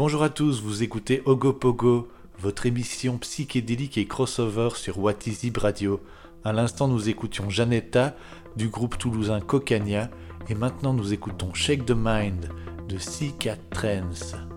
bonjour à tous, vous écoutez Ogopogo, votre émission psychédélique et crossover sur What Is Radio. À l'instant, nous écoutions Janetta du groupe toulousain Cocania et maintenant nous écoutons Shake the Mind de Sika Trends.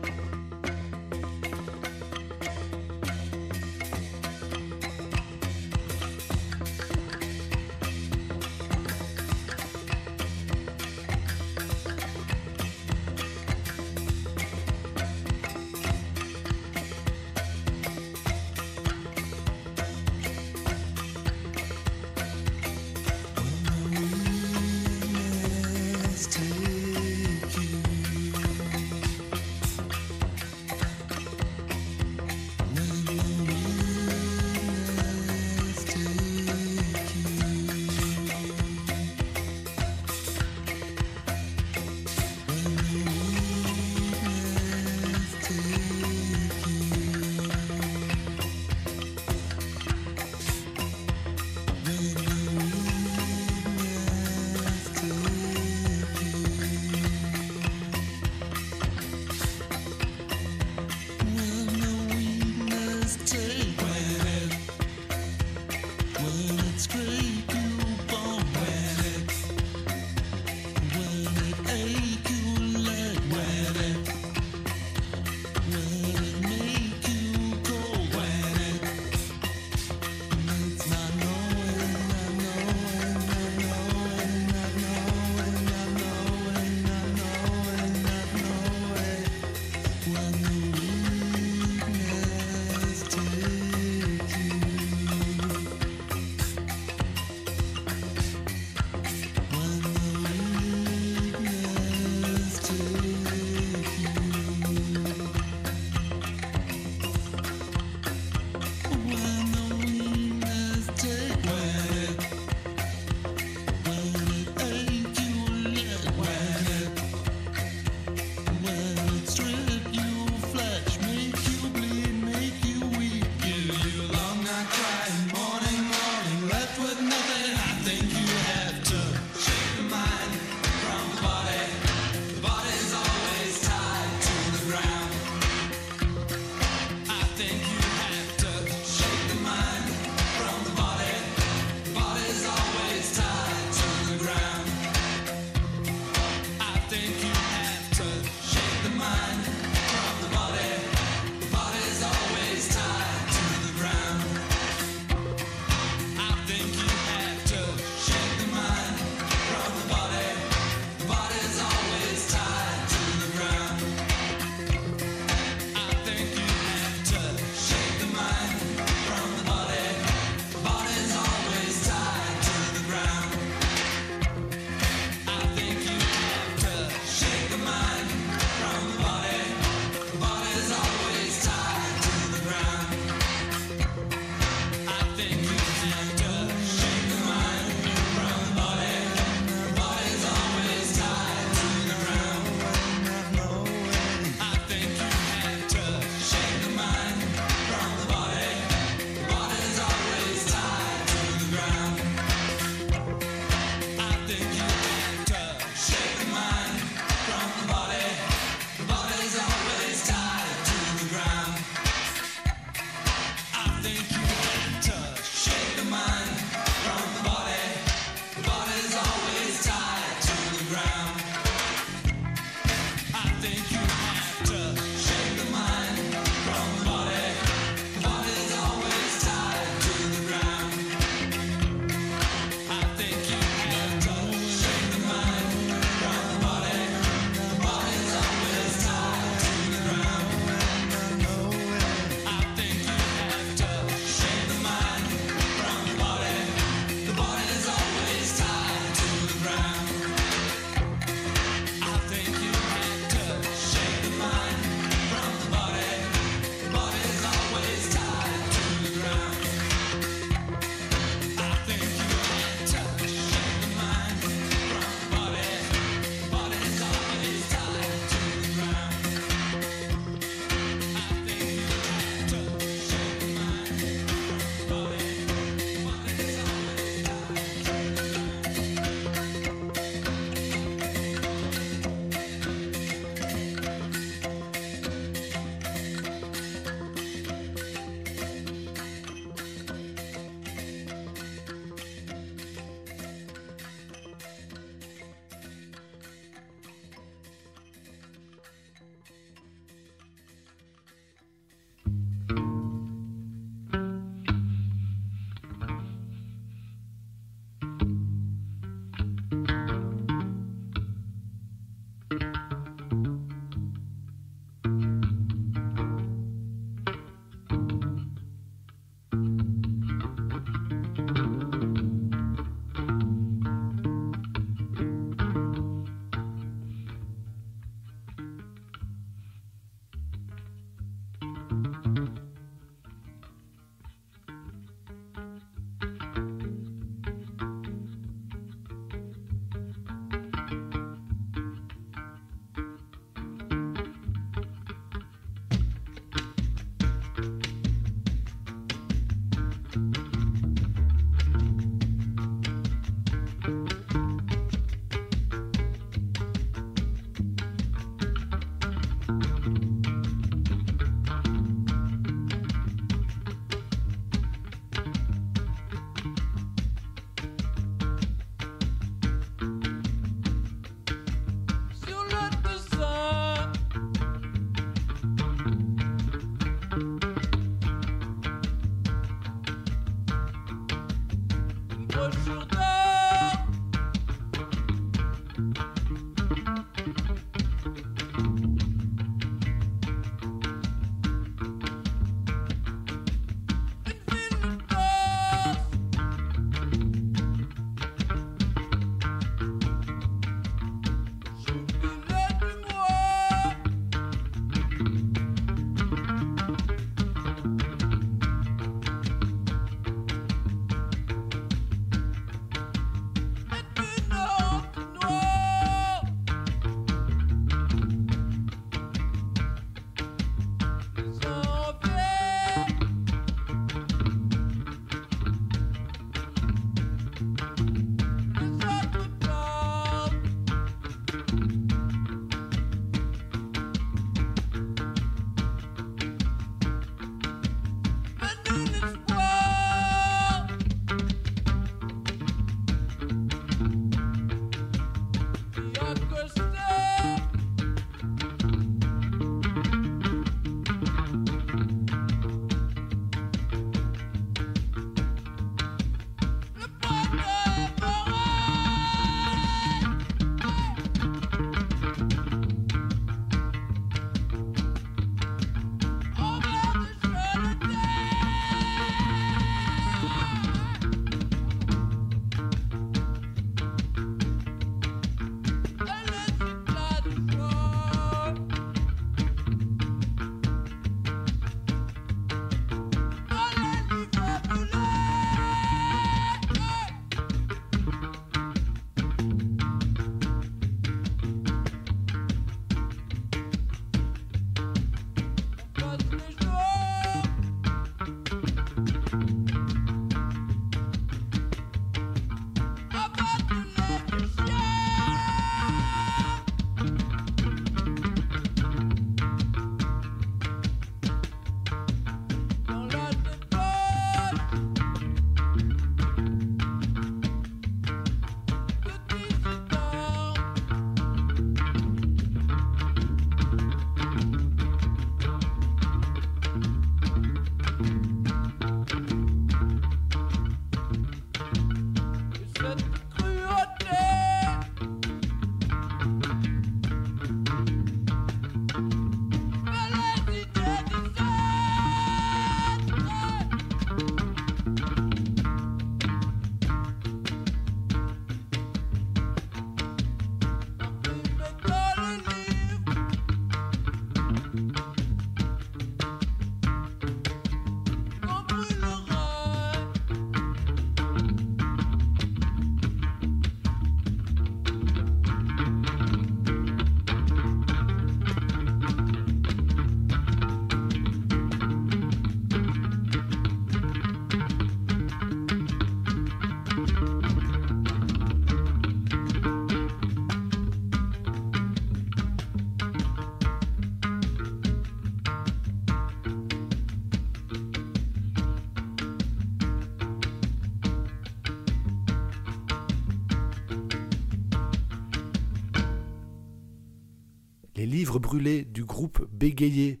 Brûlé du groupe Bégayé.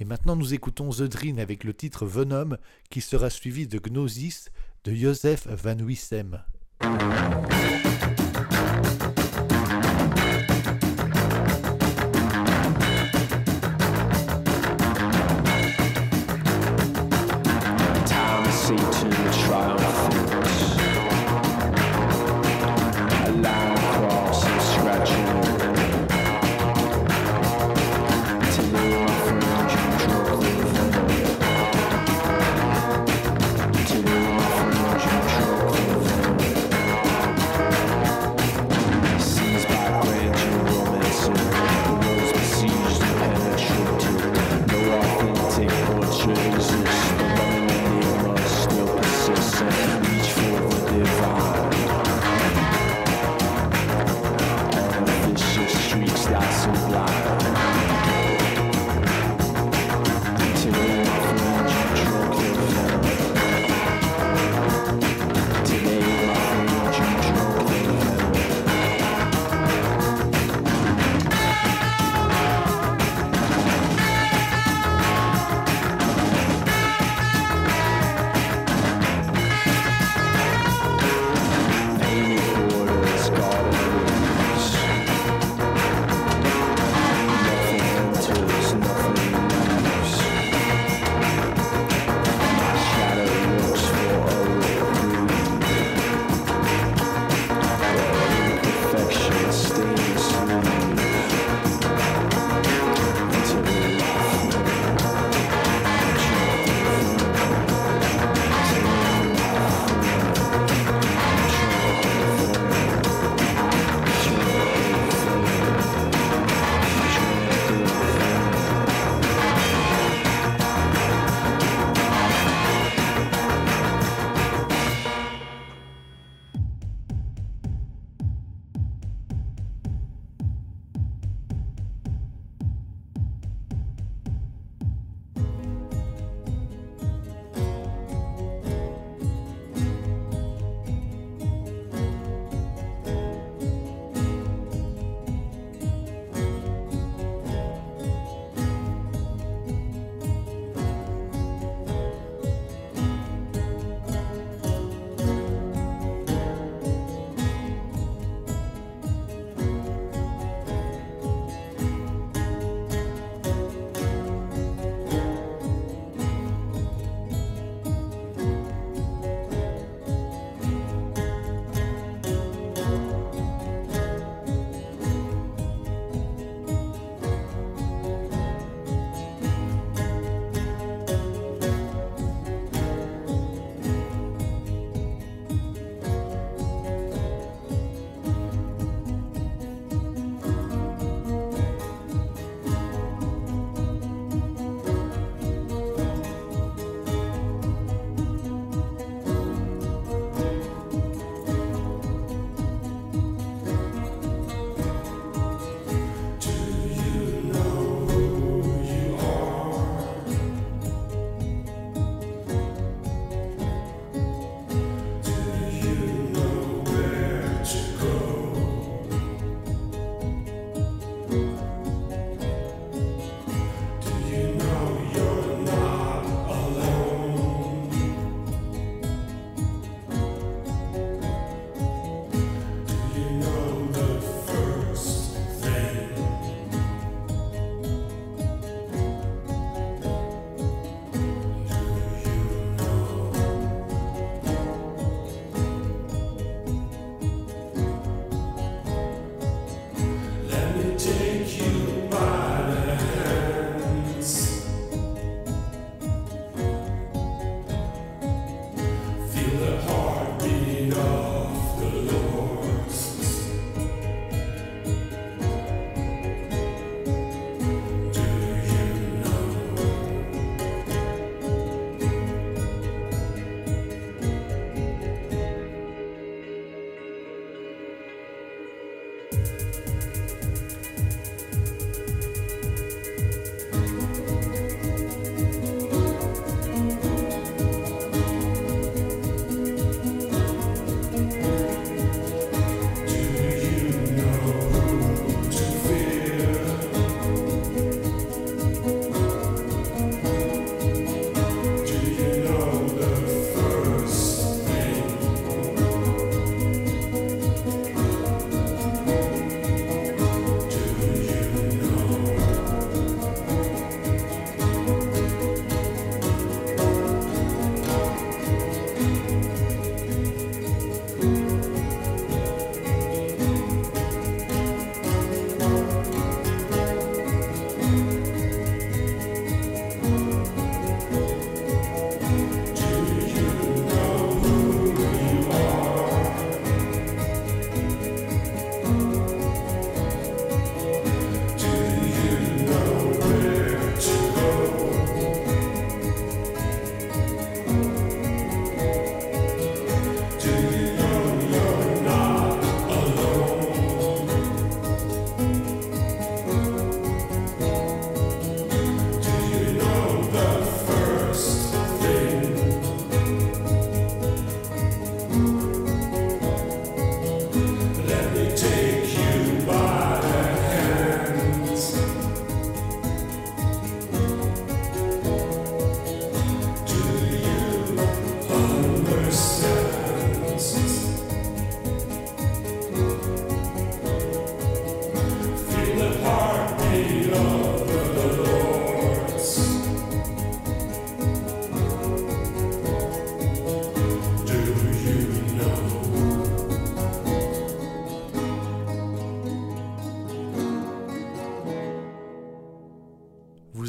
Et maintenant nous écoutons The Dream avec le titre Venom qui sera suivi de Gnosis de Joseph Van Wissem.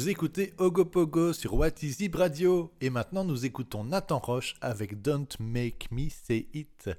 Vous écoutez Ogopogo sur What Is It Radio et maintenant nous écoutons Nathan Roche avec Don't Make Me Say It.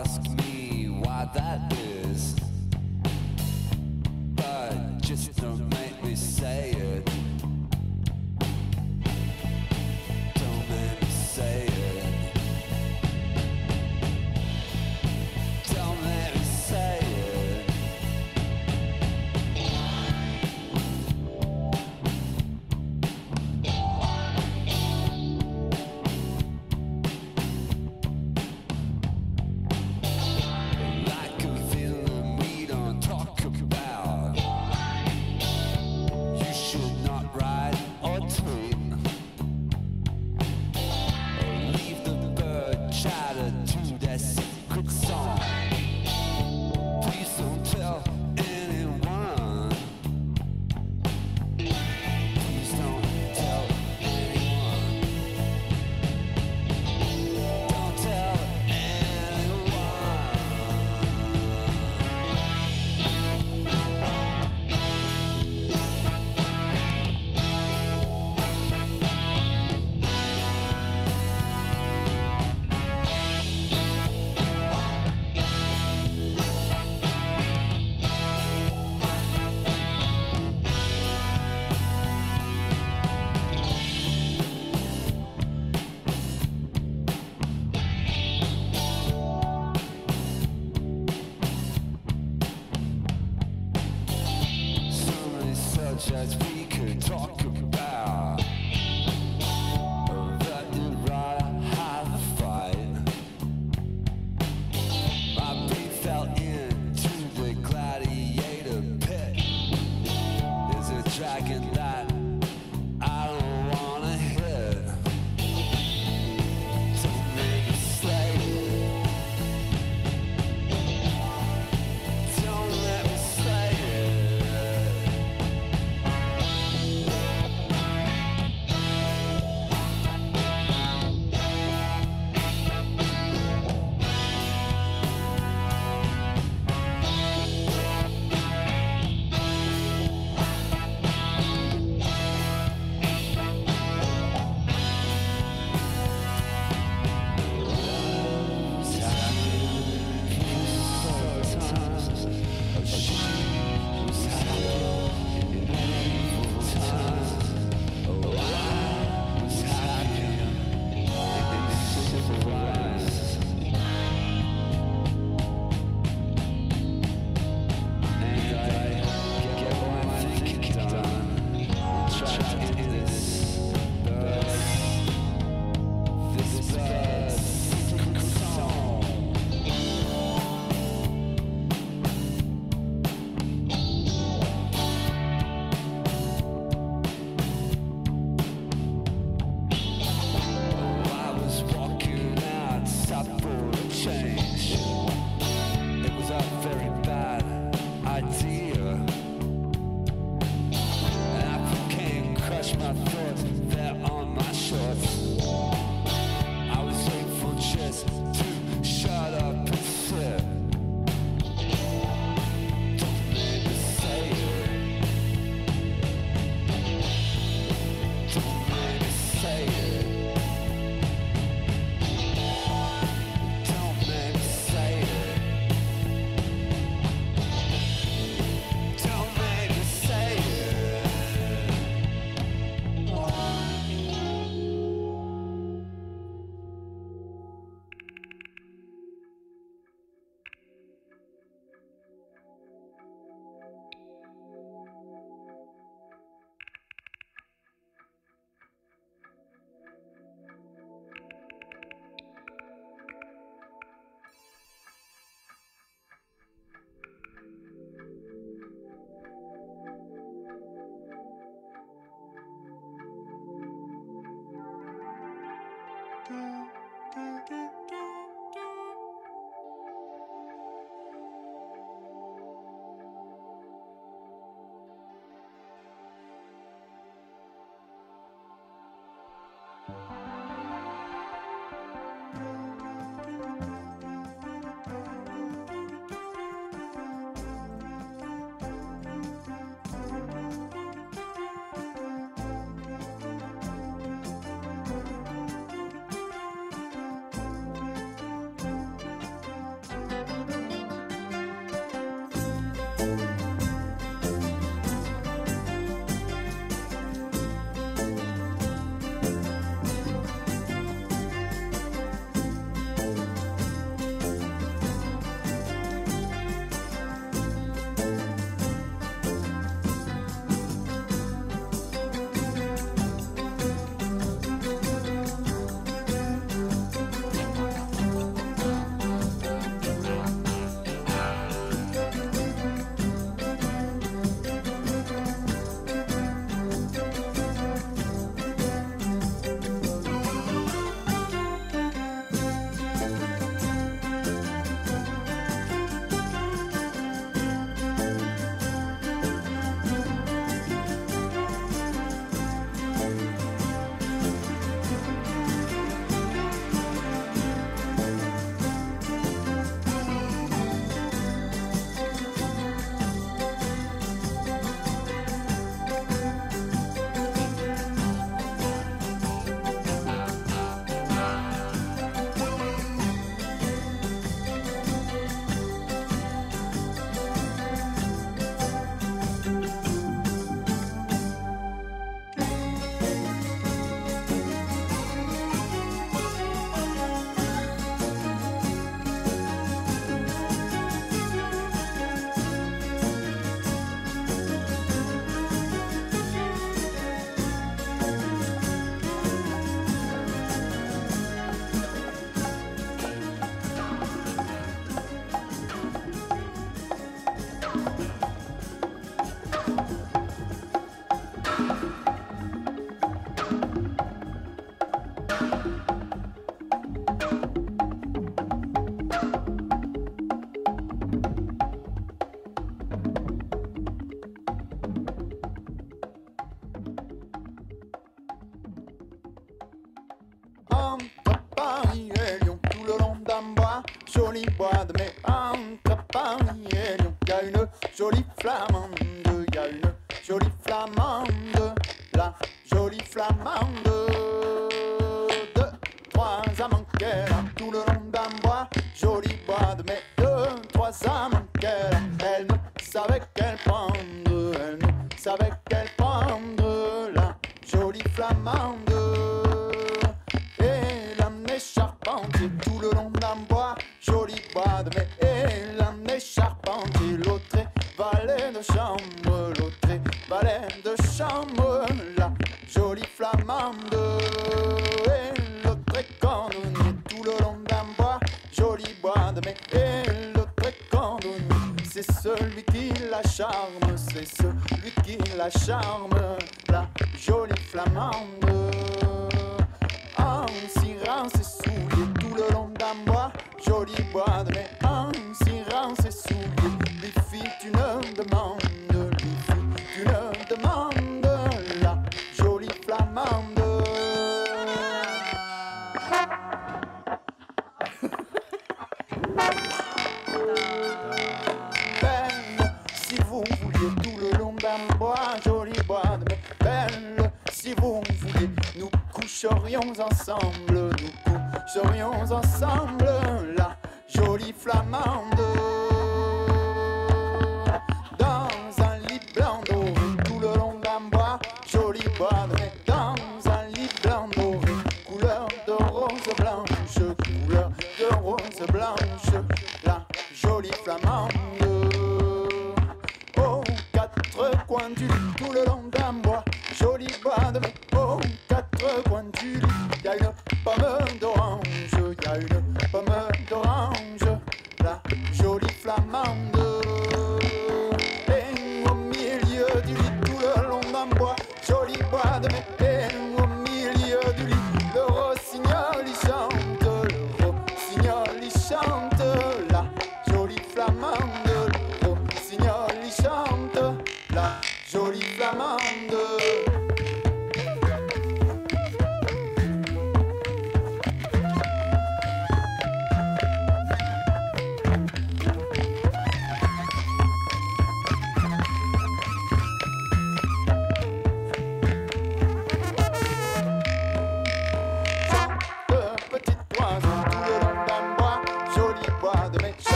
ask me why that is, but just don't make me say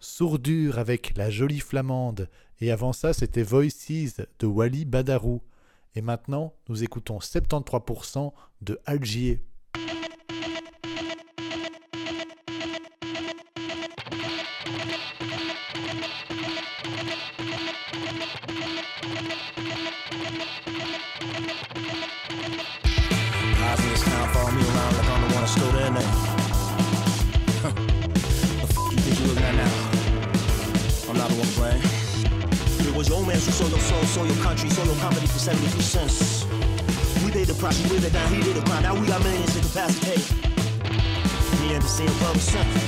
Sourdure avec la jolie flamande, et avant ça c'était Voices de Wali Badarou. Et maintenant, nous écoutons 73% de Algier. comedy for 72 cents. We paid the price, we live it down, he did the crime. Now we got millions to capacitate. Me and the same public center.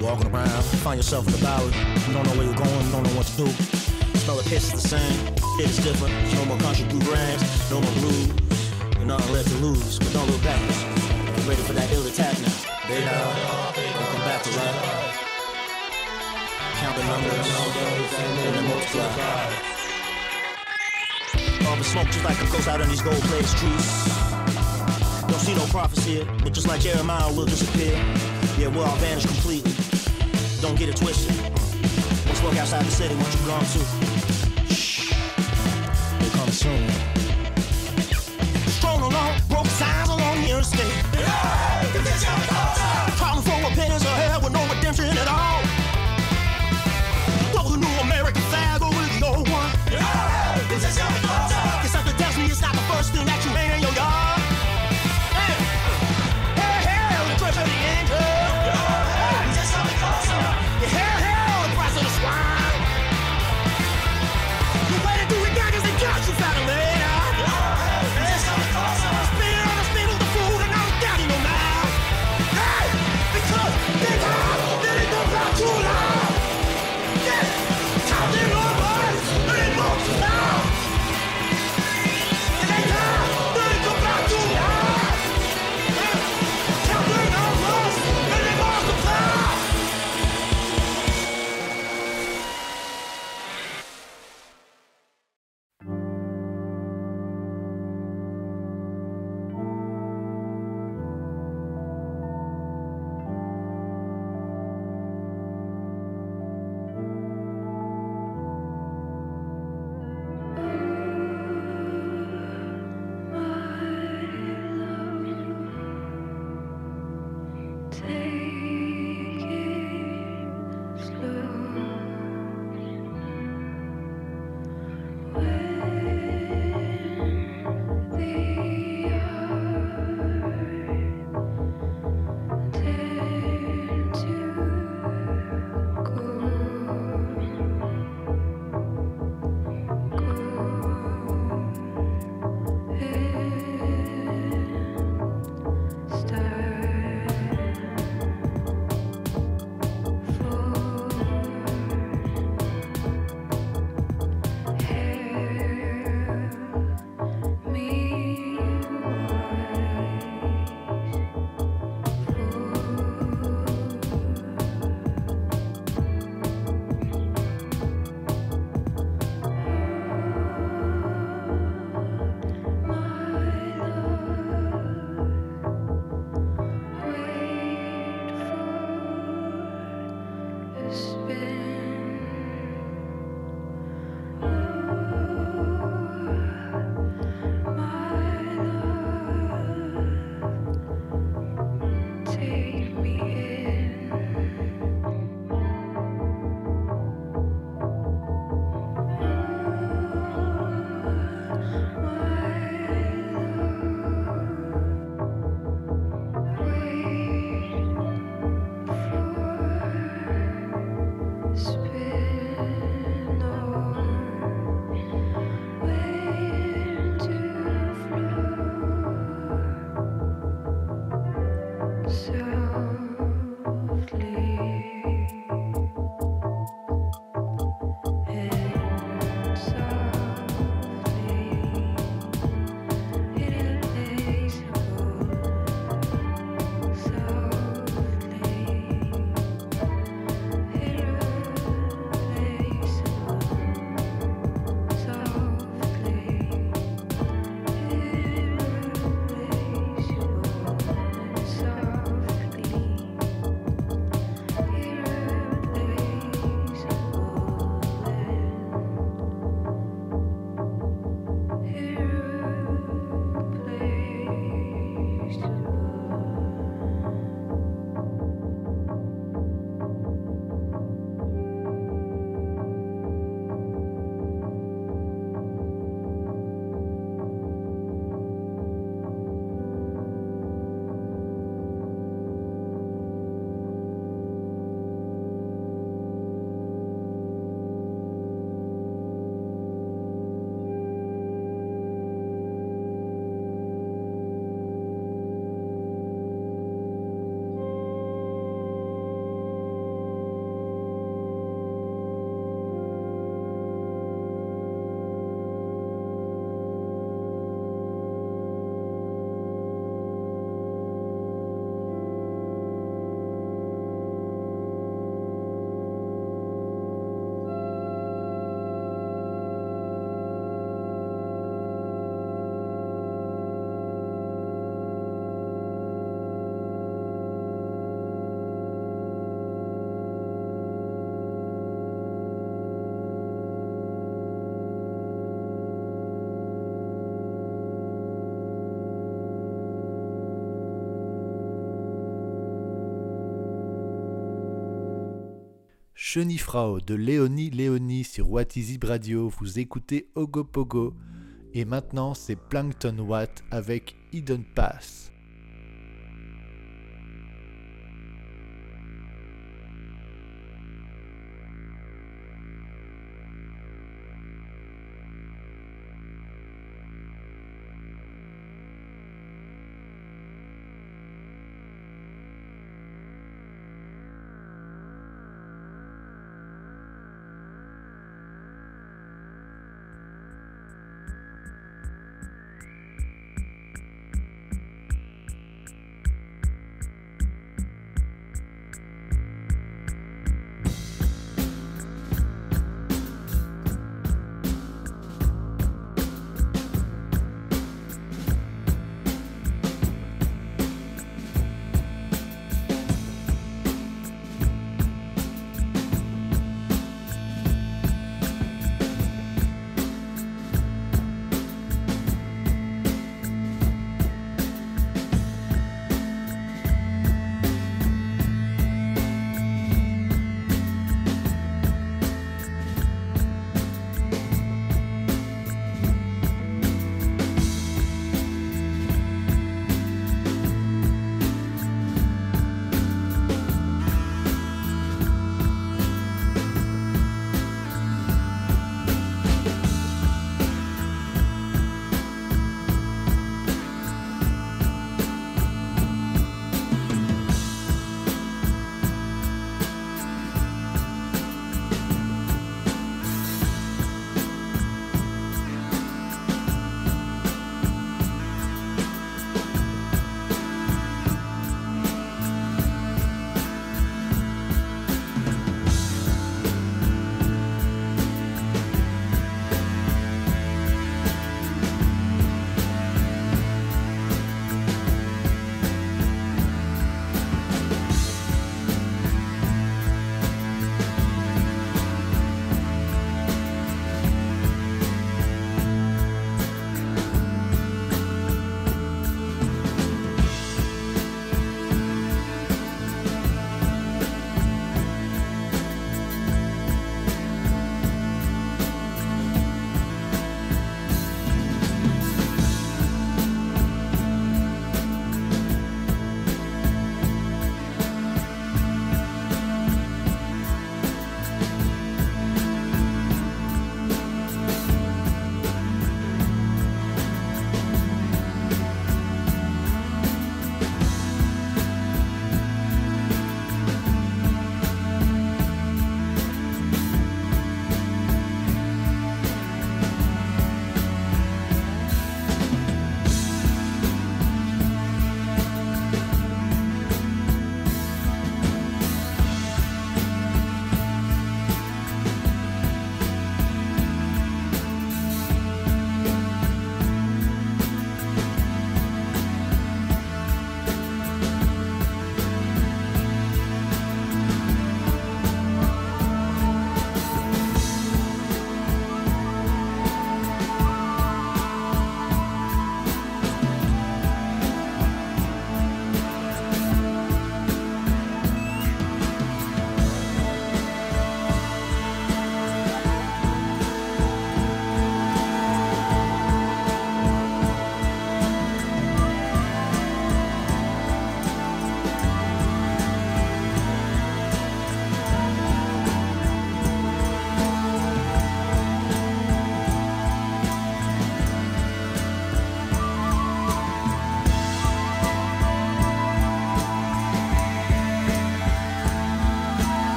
Walking around, find yourself in the valley. You don't know where you're going, you don't know what to do. Smell the piss is the same, it is different. No more country blue brands. no more blues. You're not left to lose, but don't look back. Get ready for that ill attack now. They know, they come back to life. Count the numbers, and multiply the smoke just like it goes out on these gold-plated streets. Don't see no prophecy, but just like Jeremiah, we'll disappear. Yeah, we'll all vanish completely. Don't get it twisted. Let's walk outside the city, what you gone to? Shh. They come soon. Chenifrau de Léonie Léonie sur It Radio, vous écoutez Ogopogo. Et maintenant, c'est Plankton Watt avec Hidden Pass.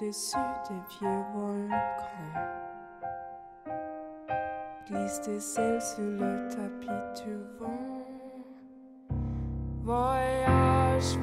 dessus des vieux volcans. Glisse tes ailes sur le tapis du vent. Voyage.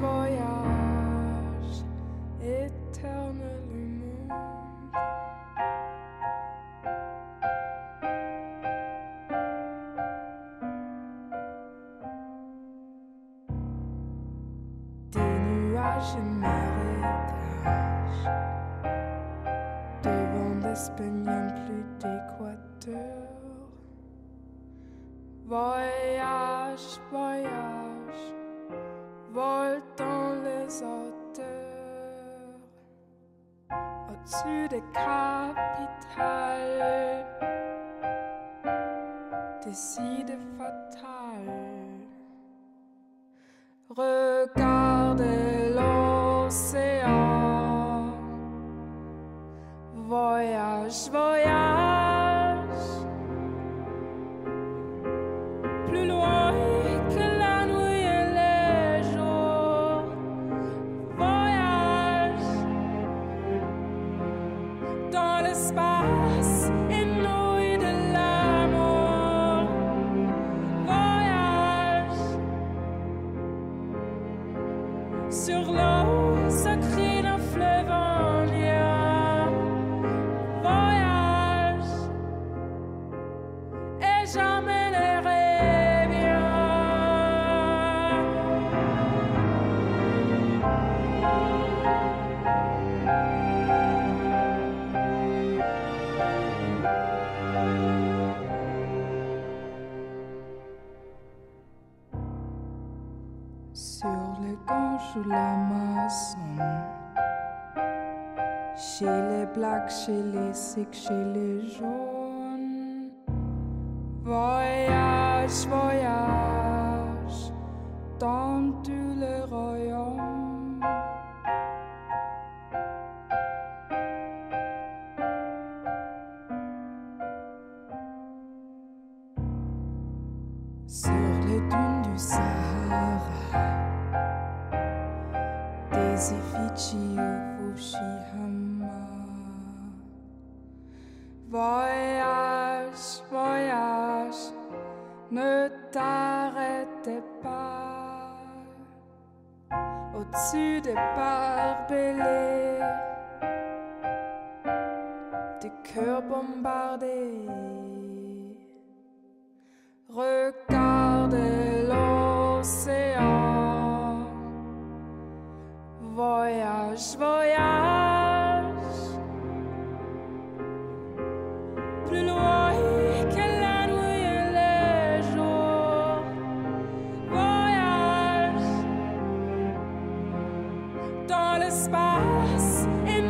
dans l'espace et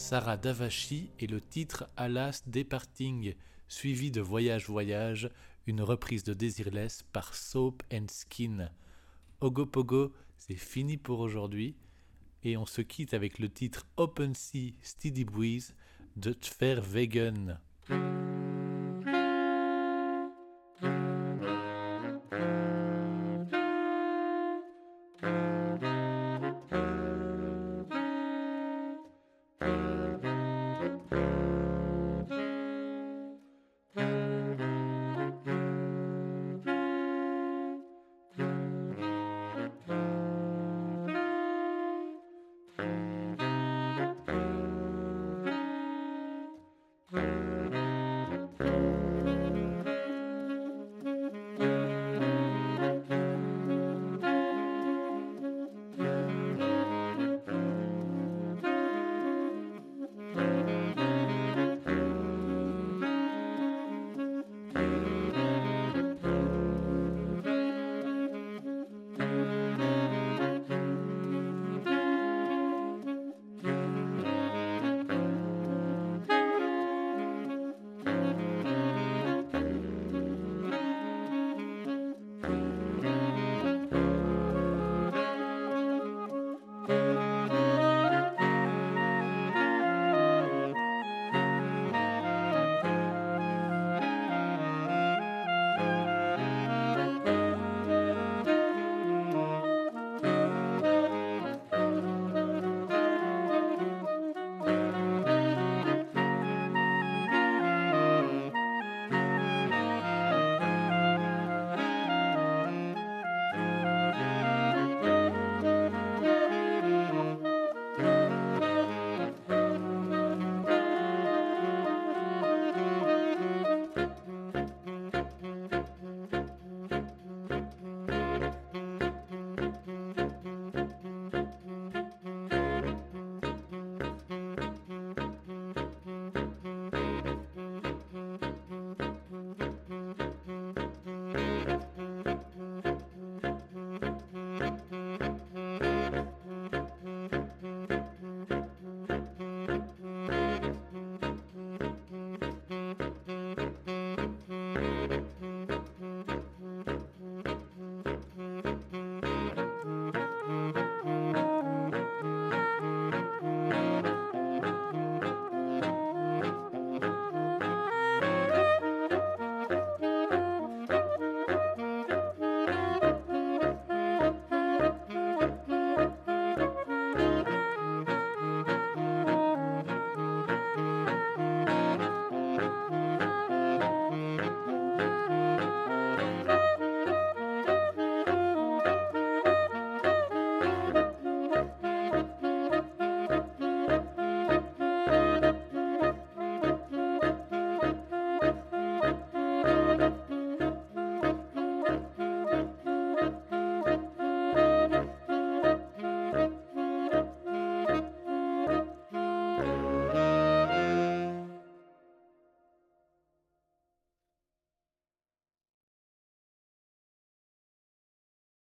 Sarah Davachi et le titre Alas Departing, suivi de Voyage Voyage, une reprise de Desireless par Soap and Skin. Ogopogo, c'est fini pour aujourd'hui et on se quitte avec le titre Open Sea Steady Breeze de Tver Vegan.